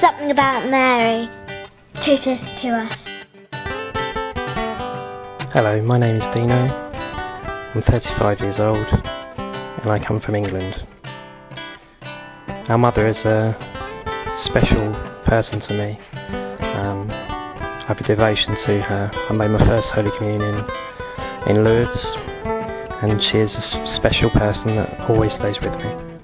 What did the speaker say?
something about Mary tutor to us. Hello, my name is Dino. I'm 35 years old and I come from England. Our mother is a special person to me. Um, I have a devotion to her. I made my first Holy Communion in Lourdes and she is a special person that always stays with me.